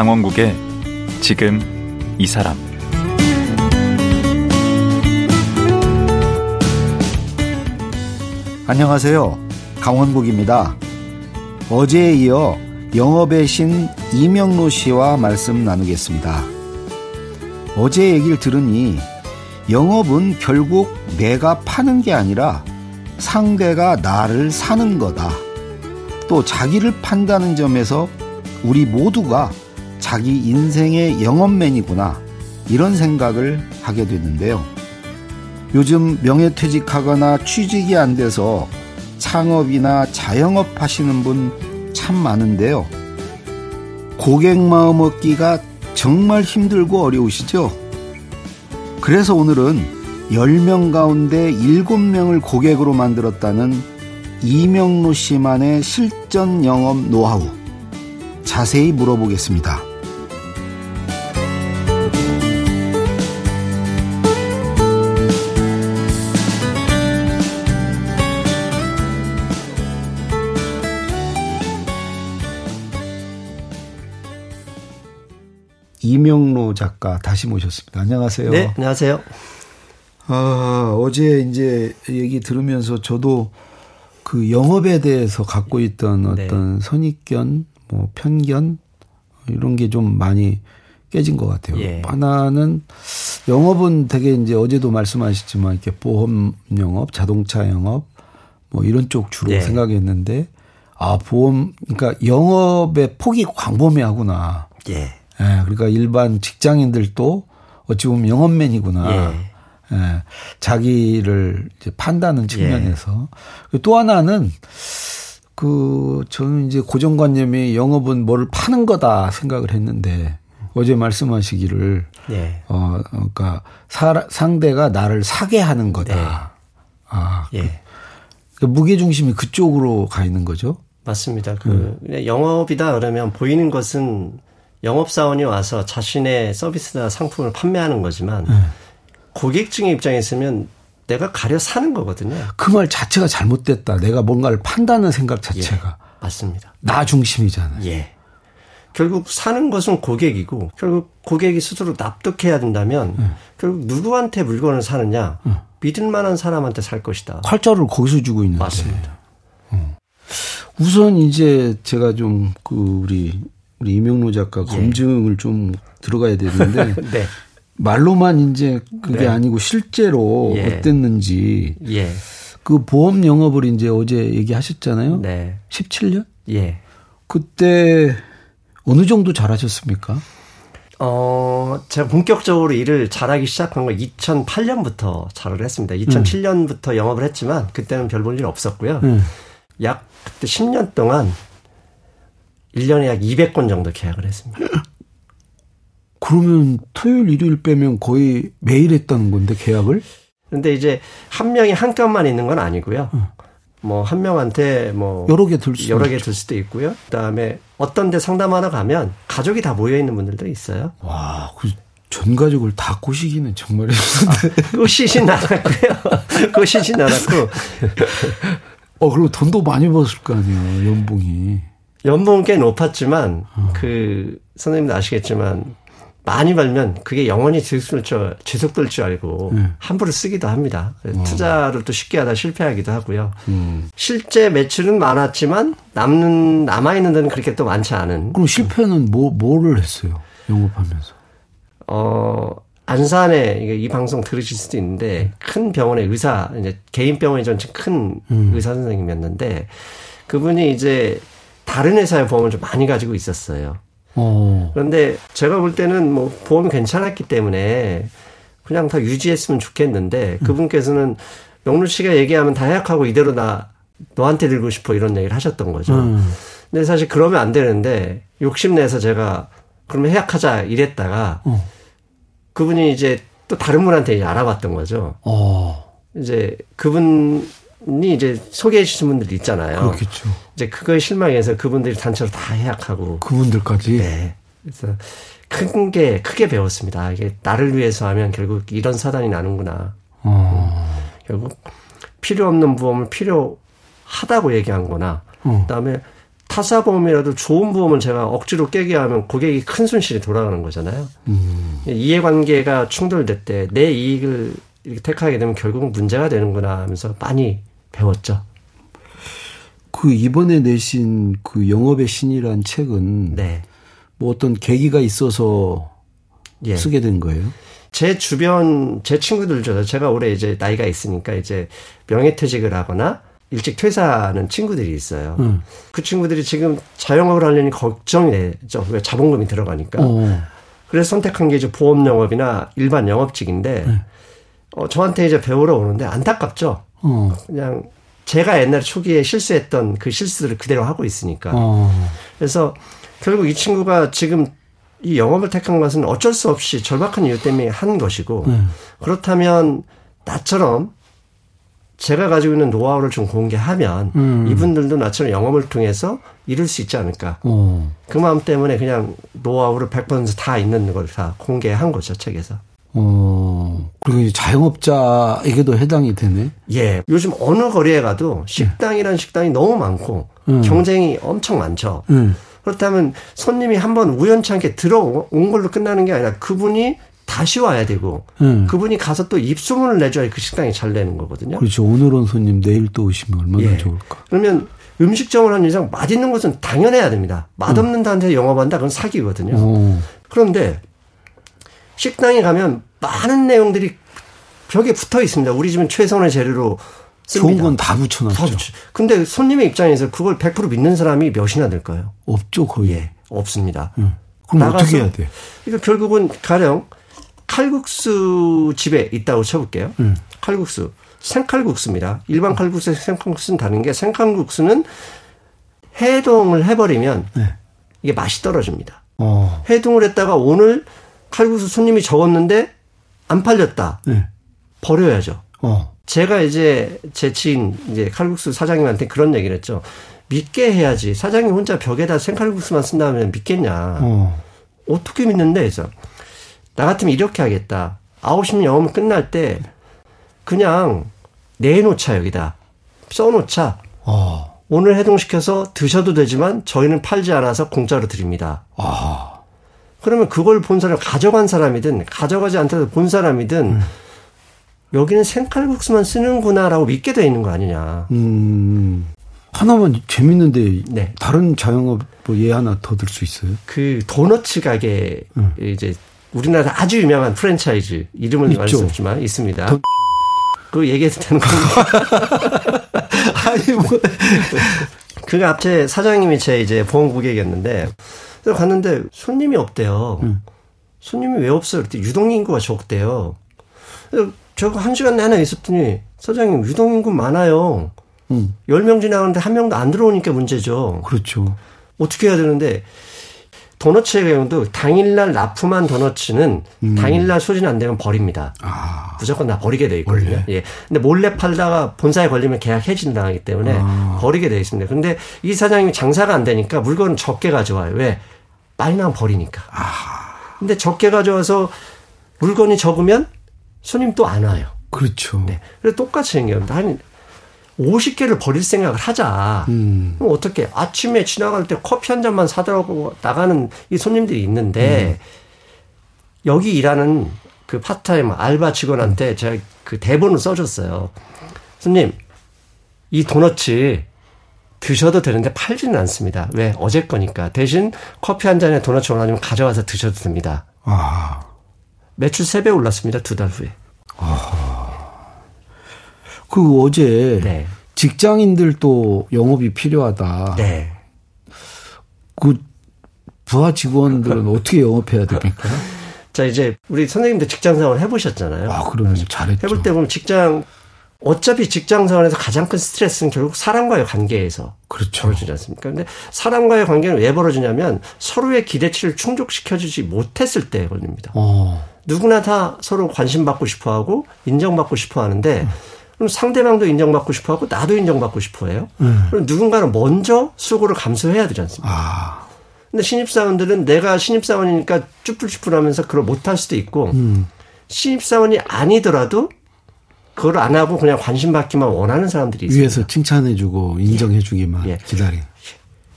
강원국의 지금 이 사람 안녕하세요. 강원국입니다. 어제에 이어 영업의 신 이명로 씨와 말씀 나누겠습니다. 어제 얘기를 들으니 영업은 결국 내가 파는 게 아니라 상대가 나를 사는 거다. 또 자기를 판다는 점에서 우리 모두가 자기 인생의 영업맨이구나. 이런 생각을 하게 됐는데요. 요즘 명예퇴직하거나 취직이 안 돼서 창업이나 자영업 하시는 분 참 많은데요. 고객 마음 얻기가 정말 힘들고 어려우시죠? 그래서 오늘은 10명 가운데 7명을 고객으로 만들었다는 이명로 씨만의 실전 영업 노하우 자세히 물어보겠습니다. 이명로 작가 다시 모셨습니다. 안녕하세요. 네, 안녕하세요. 아, 어제 이제 얘기 들으면서 저도 그 영업에 대해서 갖고 있던 네. 어떤 네. 선입견, 뭐 편견 이런 게 좀 많이 깨진 것 같아요. 예. 하나는 영업은 되게 이제 어제도 말씀하셨지만 이렇게 보험 영업, 자동차 영업 뭐 이런 쪽 주로 예. 생각했는데 아 보험 그러니까 영업의 폭이 광범위하구나. 예. 예, 그러니까 일반 직장인들도 어찌 보면 영업맨이구나. 예. 예, 자기를 이제 판다는 측면에서 예. 또 하나는 그 저는 이제 고정관념이 영업은 뭐를 파는 거다 생각을 했는데 어제 말씀하시기를 예. 어 그러니까 사, 상대가 나를 사게 하는 거다. 네. 아, 예. 그, 그 무게 중심이 그쪽으로 가 있는 거죠. 맞습니다. 그 음. 영업이다 그러면 보이는 것은 영업사원이 와서 자신의 서비스나 상품을 판매하는 거지만 네. 고객층의 입장에 있으면 내가 가려 사는 거거든요. 그 말 자체가 잘못됐다. 내가 뭔가를 판다는 생각 자체가. 예, 맞습니다. 나 중심이잖아요. 예. 결국 사는 것은 고객이고 결국 고객이 스스로 납득해야 된다면 네. 결국 누구한테 물건을 사느냐 네. 믿을 만한 사람한테 살 것이다. 칼자를 거기서 주고 있는데. 맞습니다. 어. 우선 이제 제가 좀 그 우리 우리 이명로 작가 예. 검증을 좀 들어가야 되는데 네. 말로만 이제 그게 네. 아니고 실제로 예. 어땠는지 예. 그 보험 영업을 이제 어제 얘기하셨잖아요. 네. 17년? 예. 그때 어느 정도 잘하셨습니까? 어, 제가 본격적으로 일을 잘하기 시작한 건 2008년부터 잘을 했습니다. 2007년부터 음. 영업을 했지만 그때는 별 볼 일 없었고요. 음. 약 그때 10년 동안 1년에 약 200건 정도 계약을 했습니다. 그러면 토요일, 일요일 빼면 거의 매일 했다는 건데, 계약을? 근데 이제 한 명이 한 건만 있는 건 아니고요. 어. 뭐한 명한테 뭐 여러 개들수 여러 개 들 수도 있고요. 그다음에 어떤 데 상담하러 가면 가족이 다 모여 있는 분들도 있어요. 와, 그 전 가족을 다 꼬시기는 정말 아, 꼬시진 않았고요. 꼬시진 않았고. 어, 그리고 돈도 많이 벌었을 거 아니에요, 연봉이. 연봉은 꽤 높았지만 어. 그 선생님도 아시겠지만 많이 벌면 그게 영원히 지속될 줄, 지속될 줄 알고 네. 함부로 쓰기도 합니다. 어. 투자를 또 쉽게 하다 실패하기도 하고요. 음. 실제 매출은 많았지만 남는 남아 있는 데는 그렇게 또 많지 않은. 그럼 실패는 뭐 뭐를 했어요? 영업하면서. 어 안산에 이 방송 들으실 수도 있는데 큰 병원의 의사 이제 개인 병원이 전큰 음. 의사 선생님이었는데 그분이 이제 다른 회사의 보험을 좀 많이 가지고 있었어요. 어. 그런데 제가 볼 때는 뭐 보험이 괜찮았기 때문에 그냥 다 유지했으면 좋겠는데 음. 그분께서는 명루 씨가 얘기하면 다 해약하고 이대로 나 너한테 들고 싶어 이런 얘기를 하셨던 거죠. 음. 근데 사실 그러면 안 되는데 욕심내서 제가 그러면 해약하자 이랬다가 어. 그분이 이제 또 다른 분한테 이제 알아봤던 거죠. 어. 이제 그분 이 이제 소개해 주신 분들 있잖아요. 그렇겠죠. 이제 그거에 실망해서 그분들이 단체로 다 해약하고. 그분들까지? 네. 그래서 큰 게 크게 배웠습니다. 이게 나를 위해서 하면 결국 이런 사단이 나는구나. 어. 음. 결국 필요 없는 부험을 필요하다고 얘기한 거나, 어. 그 다음에 타사 보험이라도 좋은 보험을 제가 억지로 깨게 하면 고객이 큰 손실이 돌아가는 거잖아요. 음. 이해관계가 충돌될 때 내 이익을 이렇게 택하게 되면 결국은 문제가 되는구나 하면서 많이 배웠죠. 그 이번에 내신 그 영업의 신이란 책은 네. 뭐 어떤 계기가 있어서 예. 쓰게 된 거예요? 제 주변 제 친구들죠. 제가 올해 이제 나이가 있으니까 이제 명예퇴직을 하거나 일찍 퇴사하는 친구들이 있어요. 음. 그 친구들이 지금 자영업을 하려니 걱정이 되죠. 왜 자본금이 들어가니까. 어. 그래서 선택한 게 이제 보험 영업이나 일반 영업직인데 네. 어, 저한테 이제 배우러 오는데 안타깝죠. 어. 그냥 제가 옛날 초기에 실수했던 그 실수들을 그대로 하고 있으니까. 어. 그래서 결국 이 친구가 지금 이 영업을 택한 것은 어쩔 수 없이 절박한 이유 때문에 한 것이고 네. 그렇다면 나처럼 제가 가지고 있는 노하우를 좀 공개하면 음. 이분들도 나처럼 영업을 통해서 이룰 수 있지 않을까. 어. 그 마음 때문에 그냥 노하우를 100%다 있는 걸 다 공개한 거죠, 책에서. 어, 그리고 자영업자에게도 해당이 되네? 예. 요즘 어느 거리에 가도 식당이란 식당이 너무 많고 음. 경쟁이 엄청 많죠. 음. 그렇다면 손님이 한번 우연찮게 들어온 걸로 끝나는 게 아니라 그분이 다시 와야 되고 음. 그분이 가서 또 입소문을 내줘야 그 식당이 잘 되는 거거든요. 그렇죠. 오늘 온 손님 내일 또 오시면 얼마나 예. 좋을까. 그러면 음식점을 하는 이상 맛있는 것은 당연해야 됩니다. 맛없는 데한테 영업한다 그건 사기거든요. 오. 그런데 식당에 가면 많은 내용들이 벽에 붙어 있습니다. 우리 집은 최선의 재료로 씁니다. 좋은 건 다 붙여놨죠. 다. 근데 손님의 입장에서 그걸 100% 믿는 사람이 몇이나 될까요? 없죠, 거의. 예, 없습니다. 응. 그럼 어떻게 해야 돼? 그러니까 결국은 가령 칼국수 집에 있다고 쳐볼게요. 음. 칼국수. 생칼국수입니다. 일반 칼국수, 생칼국수는 다른 게 생칼국수는 해동을 해버리면 네. 이게 맛이 떨어집니다. 어. 해동을 했다가 오늘 칼국수 손님이 적었는데 안 팔렸다. 네. 버려야죠. 어. 제가 이제 제 지인 이제 칼국수 사장님한테 그런 얘기를 했죠. 믿게 해야지. 사장님 혼자 벽에다 생칼국수만 쓴다면 믿겠냐. 어. 어떻게 믿는데? 그래서 나 같으면 이렇게 하겠다. 9시 영업을 끝날 때 그냥 내놓자 여기다. 써놓자. 어. 오늘 해동시켜서 드셔도 되지만 저희는 팔지 않아서 공짜로 드립니다. 어. 그러면 그걸 본 사람, 가져간 사람이든 가져가지 않더라도 본 사람이든 음. 여기는 생칼국수만 쓰는구나라고 믿게 돼 있는 거 아니냐. 음. 하나만 재밌는데 네. 다른 자영업 뭐예 하나 더 들 수 있어요? 그 도너츠 가게 음. 이제 우리나라 아주 유명한 프랜차이즈 이름은 말할 수 없지만 있습니다. 더... 그 얘기해도 되는 건가? 아니 뭐. 그 앞에 사장님이 제 이제 보험 고객이었는데 그래서 갔는데 손님이 없대요. 음. 손님이 왜 없어요? 그랬더니 유동인구가 적대요. 그래서 저거 한 시간 내내 있었더니 사장님 유동인구 많아요. 음. 10명 지나가는데 한 명도 안 들어오니까 문제죠. 그렇죠. 어떻게 해야 되는데 도너츠의 경우도 당일날 납품한 도너츠는 음. 당일날 소진 안 되면 버립니다. 아. 무조건 다 버리게 돼 있거든요. 원래? 예. 근데 몰래 팔다가 본사에 걸리면 계약 해진 당하기 때문에 아. 버리게 돼 있습니다. 근데 이 사장님이 장사가 안 되니까 물건을 적게 가져와요. 왜? 많이 나면 버리니까. 아. 근데 적게 가져와서 물건이 적으면 손님 또 안 와요. 그렇죠. 네. 그래서 똑같이 생겨요. 한 50개를 버릴 생각을 하자. 음. 그럼 어떻게 아침에 지나갈 때 커피 한 잔만 사들고 나가는 이 손님들이 있는데 음. 여기 일하는 그 파타임 알바 직원한테 제가 그 대본을 써줬어요. 손님, 이 도너츠 드셔도 되는데 팔지는 않습니다. 왜? 어제 거니까. 대신 커피 한 잔에 도너츠 원하면 가져와서 드셔도 됩니다. 아. 매출 3배 올랐습니다. 두 달 후에. 아. 그 어제 네. 직장인들도 영업이 필요하다. 네. 그 부하 직원들은 어떻게 영업해야 됩니까? 자 이제 우리 선생님도 직장 생활 해보셨잖아요. 아 그러면 잘했죠. 해볼 때 보면 직장 어차피 직장 생활에서 가장 큰 스트레스는 결국 사람과의 관계에서 그렇죠. 벌어지지 않습니까? 근데 사람과의 관계는 왜 벌어지냐면 서로의 기대치를 충족시켜주지 못했을 때 걸립니다. 어. 누구나 다 서로 관심 받고 싶어 하고 인정받고 싶어 하는데 음. 그럼 상대방도 인정받고 싶어 하고 나도 인정받고 싶어 해요. 음. 그럼 누군가는 먼저 수고를 감수해야 되지 않습니까? 아. 근데 신입사원들은 내가 신입사원이니까 쭈뿔쭈뿔하면서 그걸 못할 수도 있고 음. 신입사원이 아니더라도 그걸 안 하고 그냥 관심 받기만 원하는 사람들이 있어요. 위에서 칭찬해주고 인정해주기만 예. 기다린.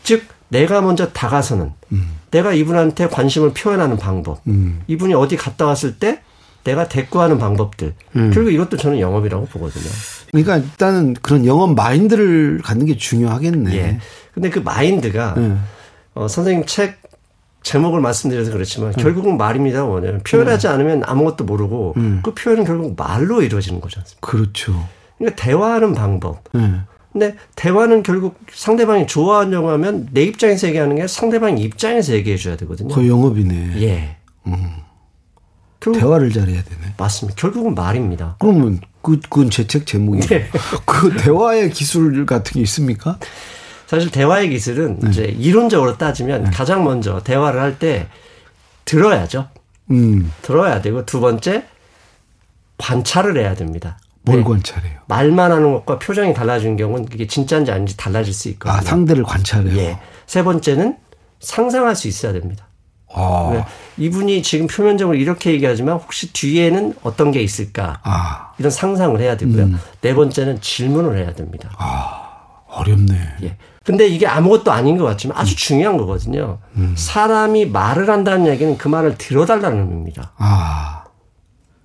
즉 내가 먼저 다가서는 음. 내가 이분한테 관심을 표현하는 방법. 음. 이분이 어디 갔다 왔을 때 내가 대꾸하는 방법들. 음. 그리고 이것도 저는 영업이라고 보거든요. 그러니까 일단은 그런 영업 마인드를 갖는 게 중요하겠네. 예. 근데 그 마인드가 네. 어, 선생님 책 제목을 말씀드려서 그렇지만 음. 결국은 말입니다. 뭐냐면 표현하지 음. 않으면 아무것도 모르고 음. 그 표현은 결국 말로 이루어지는 거지 않습니까? 그렇죠. 그러니까 대화하는 방법. 네. 근데 대화는 결국 상대방이 좋아하려고 하면 내 입장에서 얘기하는 게 상대방 입장에서 얘기해 줘야 되거든요. 그 영업이네. 예. 음. 대화를 잘해야 되네. 맞습니다. 결국은 말입니다. 그러면 그, 그건 제 책 제목이에요. 네. 그 대화의 기술 같은 게 있습니까? 사실 대화의 기술은 네. 이제 이론적으로 따지면 네. 가장 먼저 대화를 할 때 들어야죠. 음. 들어야 되고 두 번째 관찰을 해야 됩니다. 뭘 네. 관찰해요? 말만 하는 것과 표정이 달라지는 경우는 그게 진짜인지 아닌지 달라질 수 있거든요. 아, 상대를 관찰해요? 예. 세 번째는 상상할 수 있어야 됩니다. 아. 네. 이분이 지금 표면적으로 이렇게 얘기하지만 혹시 뒤에는 어떤 게 있을까? 아. 이런 상상을 해야 되고요. 음. 네 번째는 질문을 해야 됩니다. 아, 어렵네. 예. 근데 이게 아무것도 아닌 것 같지만 아주 음. 중요한 거거든요. 음. 사람이 말을 한다는 얘기는 그 말을 들어달라는 의미입니다. 아.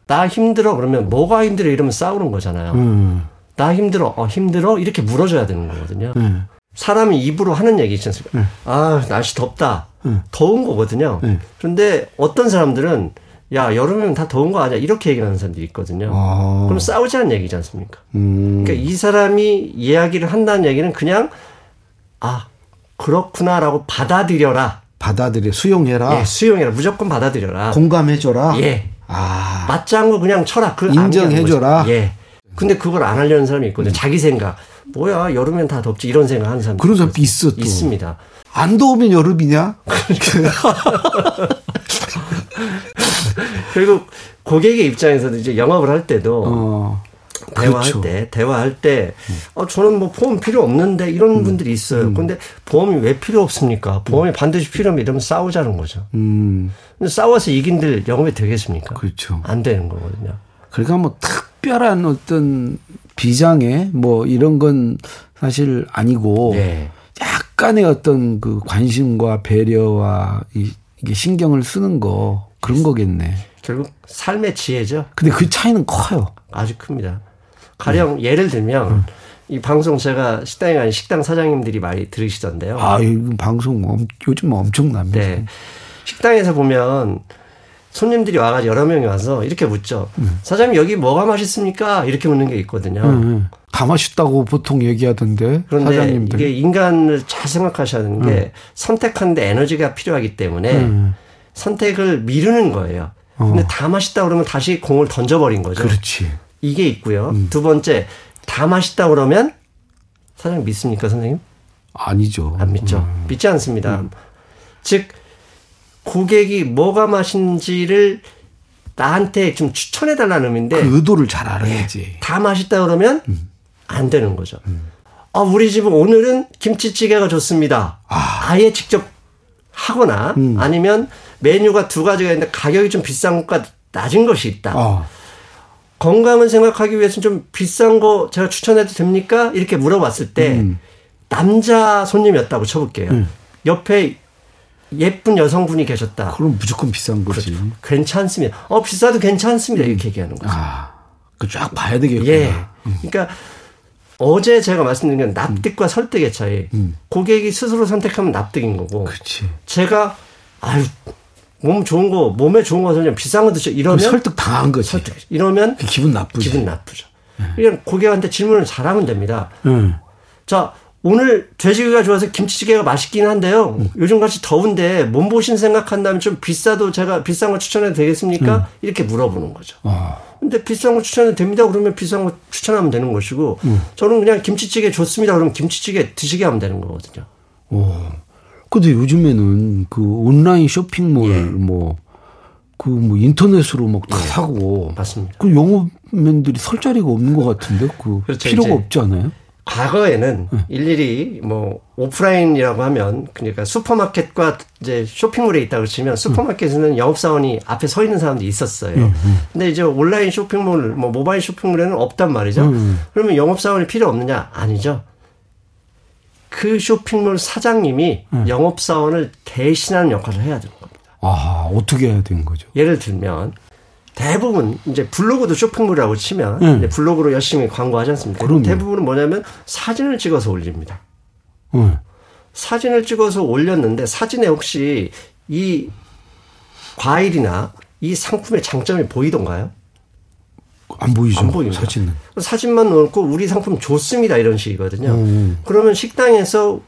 나 힘들어 그러면 뭐가 힘들어 이러면 싸우는 거잖아요. 음. 나 힘들어 어 힘들어 이렇게 물어줘야 되는 거거든요. 음. 사람이 입으로 하는 얘기 있지 않습니까? 음. 아 날씨 덥다. 음. 더운 거거든요. 그런데 어떤 사람들은 야 여름이면 다 더운 거 아니야 이렇게 얘기하는 사람들이 있거든요. 아. 그럼 싸우자는 얘기지 않습니까? 그러니까 이 사람이 이야기를 한다는 얘기는 그냥 아, 그렇구나라고 받아들여라. 받아들여, 수용해라. 예, 수용해라. 무조건 받아들여라. 공감해줘라. 예. 아. 맞장구 그냥 쳐라. 그 인정해줘라. 예. 근데 그걸 안 하려는 사람이 있거든요. 음. 자기 생각. 뭐야, 여름엔 다 덥지. 이런 생각 하는 사람. 그런 사람 있어, 또. 있습니다. 안 더우면 여름이냐? 그리고 고객의 입장에서도 이제 영업을 할 때도 어. 대화할 그렇죠. 때, 대화할 때, 어, 저는 뭐 보험 필요 없는데 이런 음. 분들이 있어요. 음. 근데 보험이 왜 필요 없습니까? 보험이 음. 반드시 필요하면 이러면 싸우자는 거죠. 음. 근데 싸워서 이긴들 영업이 되겠습니까? 그렇죠. 안 되는 거거든요. 그러니까 뭐 특별한 어떤 비장애 뭐 이런 건 사실 아니고 네. 약간의 어떤 그 관심과 배려와 이게 신경을 쓰는 거 그런 거겠네. 결국 삶의 지혜죠. 근데 그 차이는 커요. 아주 큽니다. 가령 음. 예를 들면 음. 이 방송 제가 식당에 가는 식당 사장님들이 많이 들으시던데요. 아, 이 방송 요즘 엄청납니다. 네. 식당에서 보면 손님들이 와가지고 여러 명이 와서 이렇게 묻죠. 음. 사장님 여기 뭐가 맛있습니까? 이렇게 묻는 게 있거든요. 음, 음. 다 맛있다고 보통 얘기하던데 그런데 사장님들. 이게 인간을 잘 생각하셔야 하는 게 음. 선택하는데 에너지가 필요하기 때문에 음. 선택을 미루는 거예요. 어. 근데 다 맛있다 그러면 다시 공을 던져버린 거죠. 그렇지. 이게 있고요. 음. 두 번째 다 맛있다 그러면 사장님 믿습니까, 선생님? 아니죠. 안 믿죠. 음. 믿지 않습니다. 음. 즉 고객이 뭐가 맛인지를 나한테 좀 추천해 달라는 의미인데 그 의도를 잘 알아야지. 네. 다 맛있다 그러면 음. 안 되는 거죠. 음. 아, 우리 집은 오늘은 김치찌개가 좋습니다. 아. 예 직접 하거나 음. 아니면 메뉴가 두 가지가 있는데 가격이 좀 비싼 것과 낮은 것이 있다. 아. 건강을 생각하기 위해서는 좀 비싼 거 제가 추천해도 됩니까? 이렇게 물어봤을 때 음. 남자 손님이었다고 쳐볼게요. 음. 옆에 예쁜 여성분이 계셨다. 그럼 무조건 비싼 거지. 그렇죠. 괜찮습니다. 어 비싸도 괜찮습니다. 음. 이렇게 얘기하는 거죠. 아, 그 쫙 봐야 되겠구나. 예. 음. 그러니까 어제 제가 말씀드린 건 납득과 음. 설득의 차이. 음. 고객이 스스로 선택하면 납득인 거고. 그렇지. 제가 아유 몸 좋은 거, 몸에 좋은 거 그냥 비싼 거 드셔. 이러면 설득 당한 거지. 설득. 이러면 기분 나쁘죠. 기분 나쁘죠. 네. 그냥 고객한테 질문을 잘하면 됩니다. 네. 자, 오늘 돼지고기가 좋아서 김치찌개가 맛있긴 한데요. 음. 요즘 같이 더운데 몸보신 생각한다면 좀 비싸도 제가 비싼 거 추천해도 되겠습니까? 음. 이렇게 물어보는 거죠. 아. 근데 비싼 거 추천해도 됩니다. 그러면 비싼 거 추천하면 되는 것이고 음. 저는 그냥 김치찌개 좋습니다. 그러면 김치찌개 드시게 하면 되는 거거든요. 오. 근데 요즘에는 그 온라인 쇼핑몰 예. 뭐, 그뭐 인터넷으로 막다 예. 사고. 맞습니다. 그 영업맨들이 설 자리가 없는 것 같은데 그 그렇죠. 필요가 없지 않아요? 과거에는 네. 일일이 뭐 오프라인이라고 하면 그러니까 슈퍼마켓과 이제 쇼핑몰에 있다고 치면 슈퍼마켓에는 영업사원이 앞에 서 있는 사람들이 있었어요. 음, 음. 근데 이제 온라인 쇼핑몰, 뭐 모바일 쇼핑몰에는 없단 말이죠. 음, 그러면 영업사원이 필요 없느냐? 아니죠. 그 쇼핑몰 사장님이 네. 영업사원을 대신하는 역할을 해야 되는 겁니다. 아, 어떻게 해야 되는 거죠? 예를 들면 대부분 이제 블로그도 쇼핑몰이라고 치면 네. 블로그로 열심히 광고하지 않습니까? 그럼 대부분은 뭐냐면 사진을 찍어서 올립니다. 네. 사진을 찍어서 올렸는데 사진에 혹시 이 과일이나 이 상품의 장점이 보이던가요? 안 보이죠. 안 보입니다. 사진은. 사진만 넣고 우리 상품 좋습니다 이런 식이거든요. 음. 그러면 식당에서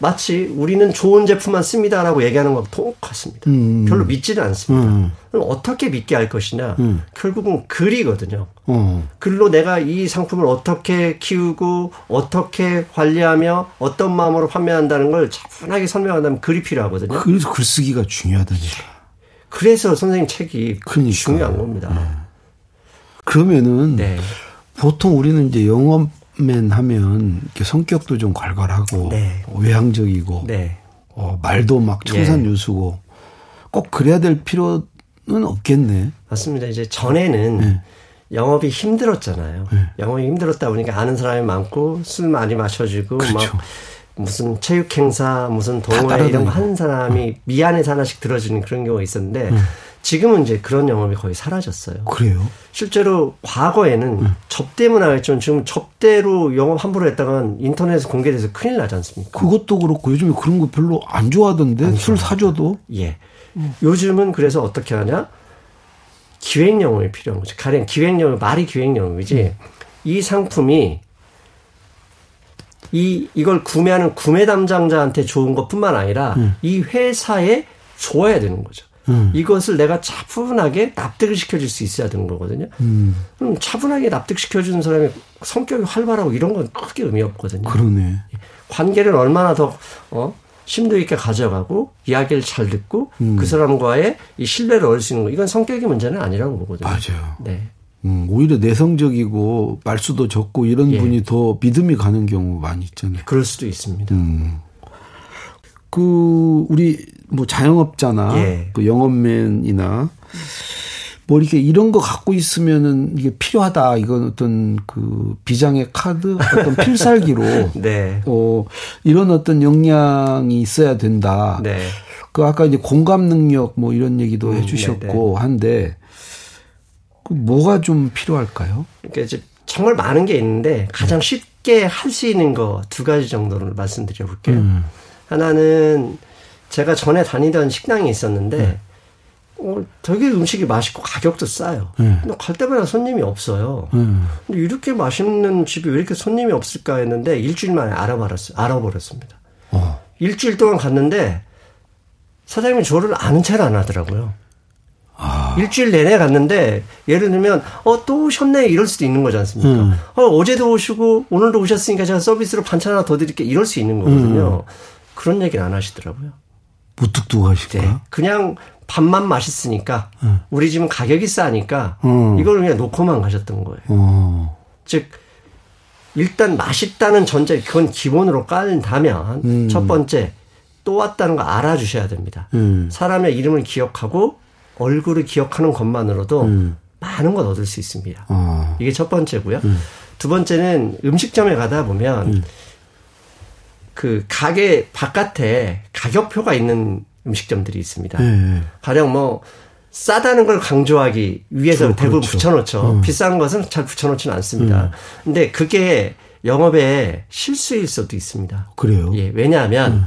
마치 우리는 좋은 제품만 씁니다라고 얘기하는 것 똑같습니다. 음. 별로 믿지는 않습니다. 음. 그럼 어떻게 믿게 할 것이냐? 음. 결국은 글이거든요. 어. 글로 내가 이 상품을 어떻게 키우고 어떻게 관리하며 어떤 마음으로 판매한다는 걸 차분하게 설명한다면 글이 필요하거든요. 그래서 글쓰기가 중요하다니까. 그래서 선생님 책이 그러니까. 중요한 겁니다. 네. 그러면은 네. 보통 우리는 이제 영업 맨 하면 이렇게 성격도 좀 괄괄하고 네. 외향적이고 네. 어, 말도 막 청산 유수고 예. 꼭 그래야 될 필요는 없겠네. 맞습니다. 이제 전에는 네. 영업이 힘들었잖아요. 네. 영업이 힘들었다 보니까 아는 사람이 많고 술 많이 마셔주고 그렇죠. 막 무슨 체육 행사, 무슨 동호회 이런 거 하는 사람이 어. 미안해서 하나씩 들어주는 그런 경우가 있었는데 네. 지금은 이제 그런 영업이 거의 사라졌어요. 그래요? 실제로 과거에는 네. 접대 문화였죠. 지금 접대로 영업 함부로 했다간 인터넷에 공개돼서 큰일 나지 않습니까? 그것도 그렇고 요즘에 그런 거 별로 안 좋아하던데 안술 사줘도. 예. 음. 요즘은 그래서 어떻게 하냐? 기획 영업이 필요한 거죠. 가령 기획 영업 말이 기획 영업이지. 음. 이 상품이 이 이걸 구매하는 구매 담당자한테 좋은 것뿐만 아니라 음. 이 회사에 좋아야 되는 거죠. 음. 이것을 내가 차분하게 납득을 시켜줄 수 있어야 되는 거거든요. 음. 그럼 차분하게 납득시켜주는 사람이 성격이 활발하고 이런 건 크게 의미 없거든요. 그러네. 관계를 얼마나 더, 어, 심도 있게 가져가고 이야기를 잘 듣고 음. 그 사람과의 이 신뢰를 얻을 수 있는 거 이건 성격의 문제는 아니라고 보거든요. 맞아요. 네. 음, 오히려 내성적이고 말수도 적고 이런 예. 분이 더 믿음이 가는 경우 많이 있잖아요. 그럴 수도 있습니다. 음. 그 우리 뭐 자영업자나 예. 그 영업맨이나 뭐 이렇게 이런 거 갖고 있으면은 이게 필요하다. 이건 어떤 그 비장의 카드, 어떤 필살기로 네. 어 이런 어떤 역량이 있어야 된다. 네. 그 아까 이제 공감 능력 뭐 이런 얘기도 음, 해주셨고 네네. 네. 한데 그 뭐가 좀 필요할까요? 그러니까 이제 정말 많은 게 있는데 가장 쉽게 할 수 있는 거 두 가지 정도를 말씀드려 볼게요. 음. 하나는 제가 전에 다니던 식당이 있었는데 네. 어, 되게 음식이 맛있고 가격도 싸요. 네. 근데 갈 때마다 손님이 없어요. 네. 근데 이렇게 맛있는 집이 왜 이렇게 손님이 없을까 했는데 일주일 만에 알아버렸어요. 알아버렸습니다. 어. 일주일 동안 갔는데 사장님이 저를 아는 체를 안 하더라고요. 아. 일주일 내내 갔는데 예를 들면 어 또 오셨네 이럴 수도 있는 거지 않습니까? 음. 어 어제도 오시고 오늘도 오셨으니까 제가 서비스로 반찬 하나 더 드릴게 이럴 수 있는 거거든요. 음. 그런 얘기를 안 하시더라고요. 무뚝뚝 하실까? 네. 그냥 밥만 맛있으니까 음. 우리 집은 가격이 싸니까 음. 이걸 그냥 놓고만 가셨던 거예요. 어. 즉 일단 맛있다는 전제 그건 기본으로 깔다면 음. 첫 번째 또 왔다는 거 알아주셔야 됩니다. 음. 사람의 이름을 기억하고 얼굴을 기억하는 것만으로도 음. 많은 것 얻을 수 있습니다. 어. 이게 첫 번째고요. 음. 두 번째는 음식점에 가다 보면 그 가게 바깥에 가격표가 있는 음식점들이 있습니다. 네. 가령 뭐 싸다는 걸 강조하기 위해서 그렇죠. 대부분 그렇죠. 붙여놓죠. 음. 비싼 것은 잘 붙여놓지는 않습니다. 음. 근데 그게 영업의 실수일 수도 있습니다. 그래요? 예, 왜냐하면 음.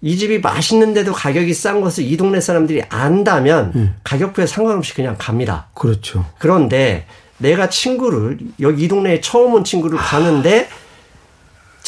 이 집이 맛있는데도 가격이 싼 것을 이 동네 사람들이 안다면 음. 가격표에 상관없이 그냥 갑니다. 그렇죠. 그런데 내가 친구를 여기 이 동네에 처음 온 친구를 가는데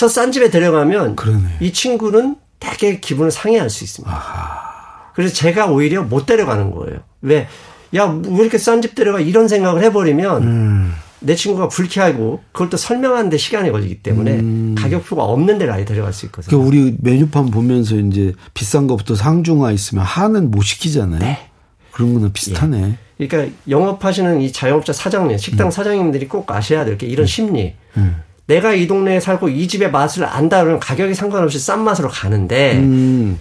저 싼 집에 데려가면 그러네. 이 친구는 되게 기분을 상해할 수 있습니다. 아하. 그래서 제가 오히려 못 데려가는 거예요. 왜? 야, 왜 이렇게 싼 집 데려가? 이런 생각을 해버리면 음. 내 친구가 불쾌하고 그걸 또 설명하는데 시간이 걸리기 때문에 음. 가격표가 없는 데를 아예 데려갈 수 있거든요. 그러니까 우리 메뉴판 보면서 이제 비싼 것부터 상중하 있으면 하는 못 시키잖아요. 네. 그런 거는 비슷하네. 예. 그러니까 영업하시는 이 자영업자 사장님, 식당 음. 사장님들이 꼭 아셔야 될 게 이런 음. 심리. 음. 내가 이 동네에 살고 이 집의 맛을 안다 그러면 가격이 상관없이 싼 맛으로 가는데 음.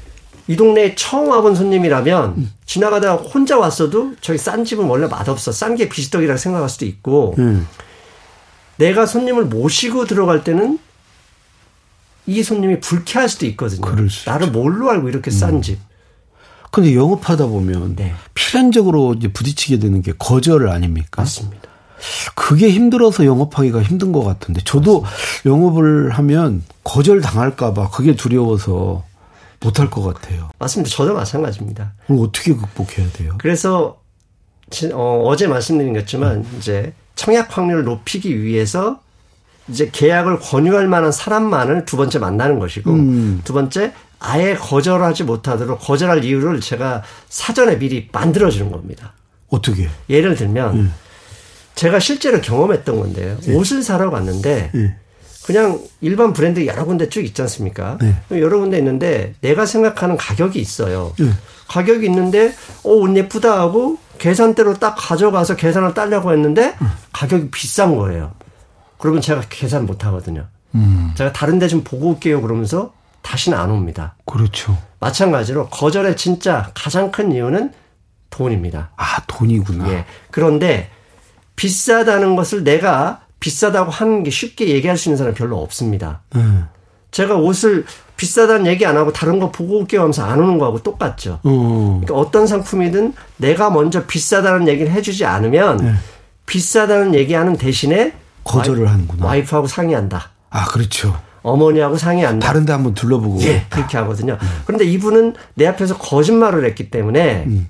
이 동네에 처음 와본 손님이라면 음. 지나가다가 혼자 왔어도 저기 싼 집은 원래 맛없어. 싼 게 비지떡이라고 생각할 수도 있고 음. 내가 손님을 모시고 들어갈 때는 이 손님이 불쾌할 수도 있거든요. 나를 뭘로 알고 이렇게 싼 음. 집. 근데 영업하다 보면 네. 필연적으로 이제 부딪히게 되는 게 거절 아닙니까? 맞습니다. 그게 힘들어서 영업하기가 힘든 것 같은데 저도 영업을 하면 거절 당할까봐 그게 두려워서 못할 것 같아요. 맞습니다. 저도 마찬가지입니다. 그럼 어떻게 극복해야 돼요? 그래서 어, 제 말씀드린 것지만 이제 청약 확률을 높이기 위해서 이제 계약을 권유할 만한 사람만을 두 번째 만나는 것이고 음. 두 번째 아예 거절하지 못하도록 거절할 이유를 제가 사전에 미리 만들어주는 겁니다. 어떻게? 예를 들면 제가 실제로 경험했던 건데요. 옷을 사러 갔는데 예. 그냥 일반 브랜드 여러 군데 쭉 있지 않습니까? 네. 여러 군데 있는데 내가 생각하는 가격이 있어요. 네. 가격이 있는데 어, 옷 예쁘다 하고 계산대로 딱 가져가서 계산을 따려고 했는데 가격이 비싼 거예요. 그러면 제가 계산 못 하거든요. 음, 제가 다른 데 좀 보고 올게요 그러면서 다시는 안 옵니다. 그렇죠. 마찬가지로 거절의 진짜 가장 큰 이유는 돈입니다. 아, 돈이구나. 예. 그런데 비싸다는 것을 내가 비싸다고 하는 게 쉽게 얘기할 수 있는 사람이 별로 없습니다. 예. 제가 옷을 비싸다는 얘기 안 하고 다른 거 보고 올게요 하면서 안 오는 거하고 똑같죠. 어, 그러니까 어떤 상품이든 내가 먼저 비싸다는 얘기를 해주지 않으면 네. 비싸다는 얘기하는 대신에 거절을 와이- 하는구나. 와이프하고 상의한다. 아, 그렇죠. 어머니하고 상의한다. 다른 데 한번 둘러보고. 예, 그렇게 하거든요. 그런데 이분은 내 앞에서 거짓말을 했기 때문에 음.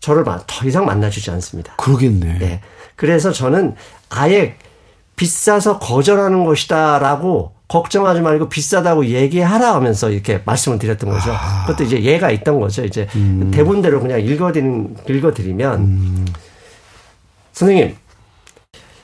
저를 마- 더 이상 만나주지 않습니다. 그러겠네. 네. 그래서 저는 아예 비싸서 거절하는 것이다라고 걱정하지 말고 비싸다고 얘기하라 하면서 이렇게 말씀을 드렸던 거죠. 아. 그것도 이제 예가 있던 거죠. 이제 음. 대본대로 그냥 읽어드린, 읽어드리면 선생님,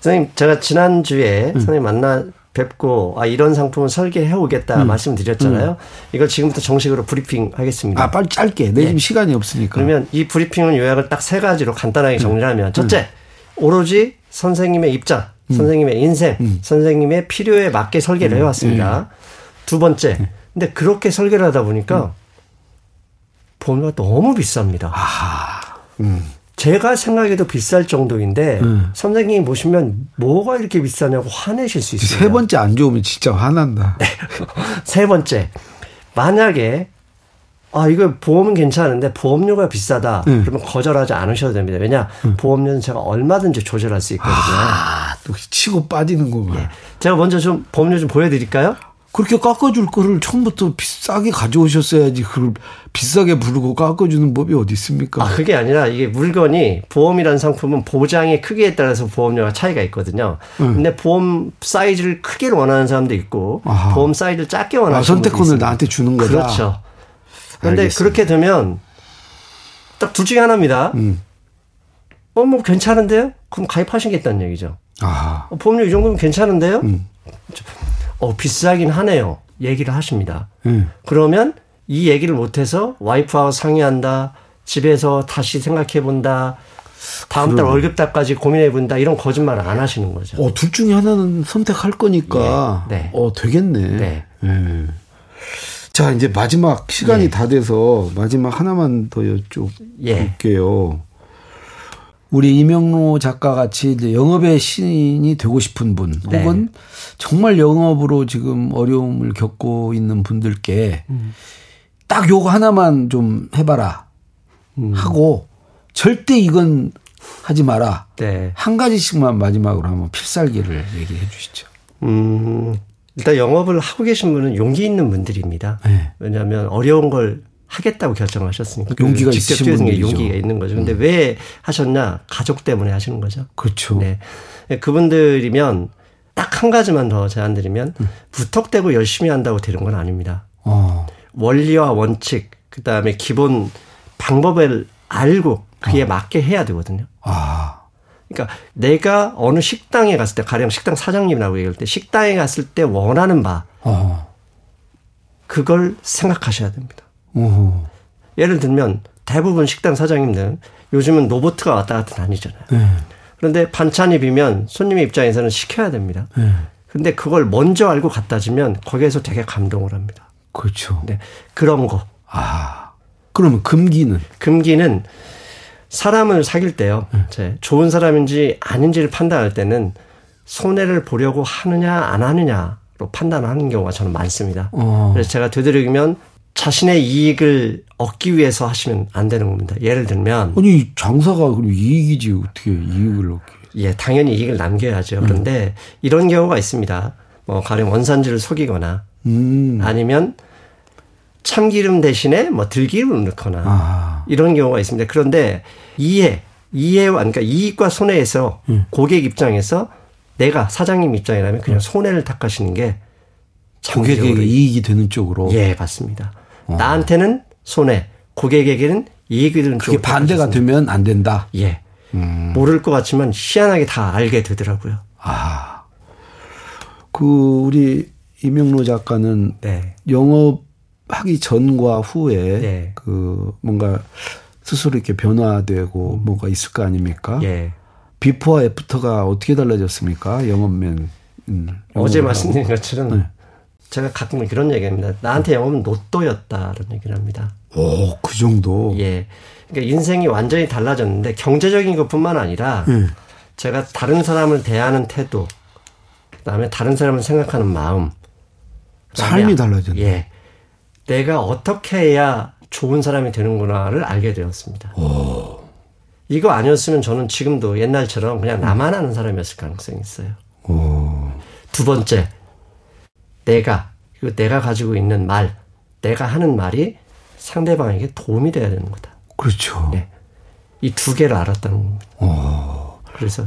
선생님 제가 지난 주에 음. 선생님 만나 뵙고 아 이런 상품을 설계해 오겠다 말씀드렸잖아요. 이걸 지금부터 정식으로 브리핑 하겠습니다. 음. 아, 빨리 짧게. 내 지금 시간이 없으니까. 그러면 이 브리핑은 요약을 딱 세 가지로 간단하게 음. 정리하면 첫째, 오로지 선생님의 입장, 음. 선생님의 인생, 선생님의 필요에 맞게 음. 설계를 해왔습니다. 두 번째, 근데 그렇게 설계를 하다 보니까 음. 보험료가 너무 비쌉니다. 음. 제가 생각해도 비쌀 정도인데 음. 선생님이 보시면 뭐가 이렇게 비싸냐고 화내실 수 있습니다. 세 번째 안 좋으면 진짜 화난다. 네. 세 번째, 만약에 아 이거 보험은 괜찮은데 보험료가 비싸다. 음. 그러면 거절하지 않으셔도 됩니다. 왜냐 보험료는 제가 얼마든지 조절할 수 있거든요. 아, 또 치고 빠지는구만. 예. 제가 먼저 좀 보험료 좀 보여드릴까요? 그렇게 깎아줄 거를 처음부터 비싸게 가져오셨어야지. 그걸 비싸게 부르고 깎아주는 법이 어디 있습니까? 아 그게 아니라 이게 물건이 보험이라는 상품은 보장의 크기에 따라서 보험료가 차이가 있거든요. 근데 보험 사이즈를 크게 원하는 사람도 있고 음. 아하. 보험 사이즈를 작게 원하는 아, 사람도 선택권을. 나한테 주는 거다. 그렇죠. 그런데. 그렇게 되면 딱 둘 중에 하나입니다. 음. 어, 뭐 괜찮은데요? 그럼 가입하시겠다는 얘기죠. 아, 어, 보험료 이 정도면 괜찮은데요? 음. 어, 비싸긴 하네요. 얘기를 하십니다. 음. 그러면 이 얘기를 못해서 와이프하고 상의한다. 집에서 다시 생각해 본다. 다음 달 월급 달까지 고민해 본다. 이런 거짓말을 안 하시는 거죠. 어, 둘 중에 하나는 선택할 거니까. 예, 네. 어, 되겠네. 네. 예. 자, 이제 마지막 시간이 예. 다 돼서 마지막 하나만 더 예. 여쭤볼게요. 우리 이명로 작가 같이 이제 영업의 신이 되고 싶은 분, 네. 혹은 정말 영업으로 지금 어려움을 겪고 있는 분들께 음. 딱 요거 하나만 좀 해봐라 음. 하고 절대 이건 하지 마라. 네. 한 가지씩만 마지막으로 한번 필살기를 얘기해 주시죠. 음, 일단 영업을 하고 계신 분은 용기 있는 분들입니다. 네. 왜냐하면 어려운 걸 하겠다고 결정하셨으니까. 용기가 직접 뛰어드는 게. 음. 용기가 있는 거죠. 근데 왜 하셨냐? 가족 때문에 하시는 거죠. 그렇죠. 네. 그분들이면 딱 한 가지만 더 제안 드리면 음. 무턱대고 열심히 한다고 되는 건 아닙니다. 어. 원리와 원칙, 그 다음에 기본 방법을 알고 어. 그에 맞게 해야 되거든요. 아. 그러니까 내가 어느 식당에 갔을 때 가령 식당 사장님이라고 얘기할 때 식당에 갔을 때 원하는 바 어. 그걸 생각하셔야 됩니다. 어. 예를 들면 대부분 식당 사장님들은 요즘은 로보트가 왔다 갔다 다니잖아요. 네. 그런데 반찬이 비면 손님의 입장에서는 시켜야 됩니다. 네. 근데 그걸 먼저 알고 갖다 주면 거기에서 되게 감동을 합니다. 그렇죠. 네. 그런 거. 아. 그러면 금기는 금기는 사람을 사귈 때요. 제 좋은 사람인지 아닌지를 판단할 때는 손해를 보려고 하느냐 안 하느냐로 판단하는 경우가 저는 많습니다. 어. 그래서 제가 되도록이면 자신의 이익을 얻기 위해서 하시면 안 되는 겁니다. 예를 들면 아니 장사가 그럼 이익이지 어떻게 이익을 얻기? 예, 당연히 이익을 남겨야죠. 그런데 음. 이런 경우가 있습니다. 뭐 가령 원산지를 속이거나 음. 아니면 참기름 대신에 뭐 들기름을 넣거나 아. 이런 경우가 있습니다. 그런데 이해, 이해와 그러니까 이익과 손해에서 음. 고객 입장에서 내가 사장님 입장이라면 그냥 음. 손해를 탁하시는 게 고객에게 이익이 되는 쪽으로 예 맞습니다. 어. 나한테는 손해, 고객에게는 이익이 되는 쪽으로 반대가 되면 안 된다. 예 음. 모를 것 같지만 희한하게 다 알게 되더라고요. 아, 그 우리 이명로 작가는 네. 영업 하기 전과 후에 네. 그 뭔가 스스로 이렇게 변화되고 음. 뭐가 있을 거 아닙니까? 예. 비포와 애프터가 어떻게 달라졌습니까? 영업면. 음, 어제 말씀드린 것처럼 네. 제가 가끔 그런 얘기합니다. 나한테 영업은 로또였다라는 얘기를 합니다. 오, 그 정도? 예. 그러니까 인생이 완전히 달라졌는데 경제적인 것뿐만 아니라 음. 제가 다른 사람을 대하는 태도, 그다음에 다른 사람을 생각하는 마음, 삶이 달라졌네. 예. 내가 어떻게 해야 좋은 사람이 되는구나를 알게 되었습니다. 오. 이거 아니었으면 저는 지금도 옛날처럼 그냥 나만 아는 사람이었을 가능성이 있어요. 오. 두 번째, 내가, 그 내가 가지고 있는 말, 내가 하는 말이 상대방에게 도움이 돼야 되는 거다. 그렇죠. 네. 이 두 개를 알았다는 겁니다. 오. 그래서.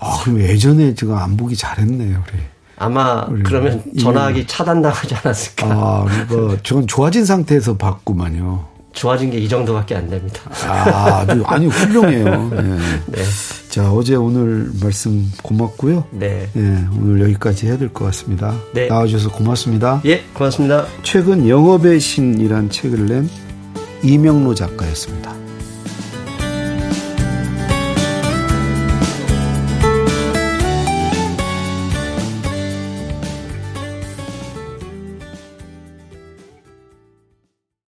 아, 그럼 예전에 지금 안 보기 잘했네요, 우리. 아마 그러면 전화하기 차단당하지 않았을까. 아, 그러니까 저건 좋아진 상태에서 봤구만요. 좋아진 게 이 정도밖에 안 됩니다. 아, 아니 훌륭해요. 네. 네. 자, 어제 오늘 말씀 고맙고요. 네. 네 오늘 여기까지 해야 될 것 같습니다. 네. 나와주셔서 고맙습니다. 예, 고맙습니다. 최근 영업의 신이란 책을 낸 이명로 작가였습니다.